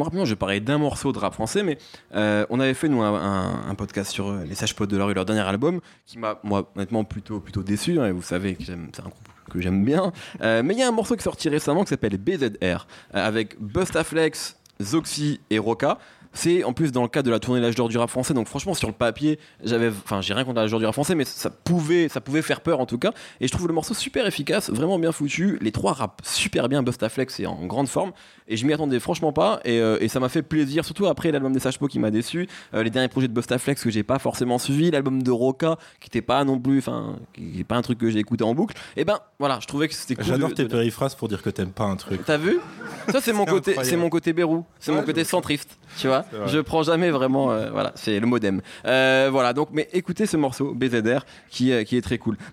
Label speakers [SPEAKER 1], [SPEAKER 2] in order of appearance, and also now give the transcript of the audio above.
[SPEAKER 1] moi rapidement, je parlais d'un morceau de rap français, mais euh, on avait fait nous un, podcast sur euh, les Sages Potes de la rue, leur dernier album, qui m'a moi honnêtement plutôt déçu. hein, et vous savez que c'est un groupe que j'aime bien. Euh, mais il y a un morceau qui est sorti récemment qui s'appelle BZR avec Bustaflex, Zoxy et Roca. C'est en plus dans le cadre de la tournée L'âge d'or du rap français, donc franchement sur le papier, j'avais, enfin j'ai rien contre l'âge d'or du rap français, mais ça pouvait, ça pouvait faire peur en tout cas. Et je trouve le morceau super efficace, vraiment bien foutu. Les trois rappent super bien, Bustaflex est en grande forme, et je m'y attendais franchement pas. Et, euh, et ça m'a fait plaisir, surtout après l'album des Sages Po qui m'a déçu, euh, les derniers projets de Bustaflex que j'ai pas forcément suivi, l'album de Roca qui était pas non plus, enfin qui est pas un truc que j'ai écouté en boucle. Et ben voilà, je trouvais que c'était cool.
[SPEAKER 2] J'adore tes périphrases pour dire que t'aimes pas un truc.
[SPEAKER 1] T'as vu? Ça c'est mon côté, c'est mon côté Bérou, c'est
[SPEAKER 2] Ouais,
[SPEAKER 1] mon côté centriste, tu vois. Je prends jamais vraiment, euh, voilà, c'est le modem. Euh, voilà, donc mais écoutez ce morceau BZR qui, qui est très cool.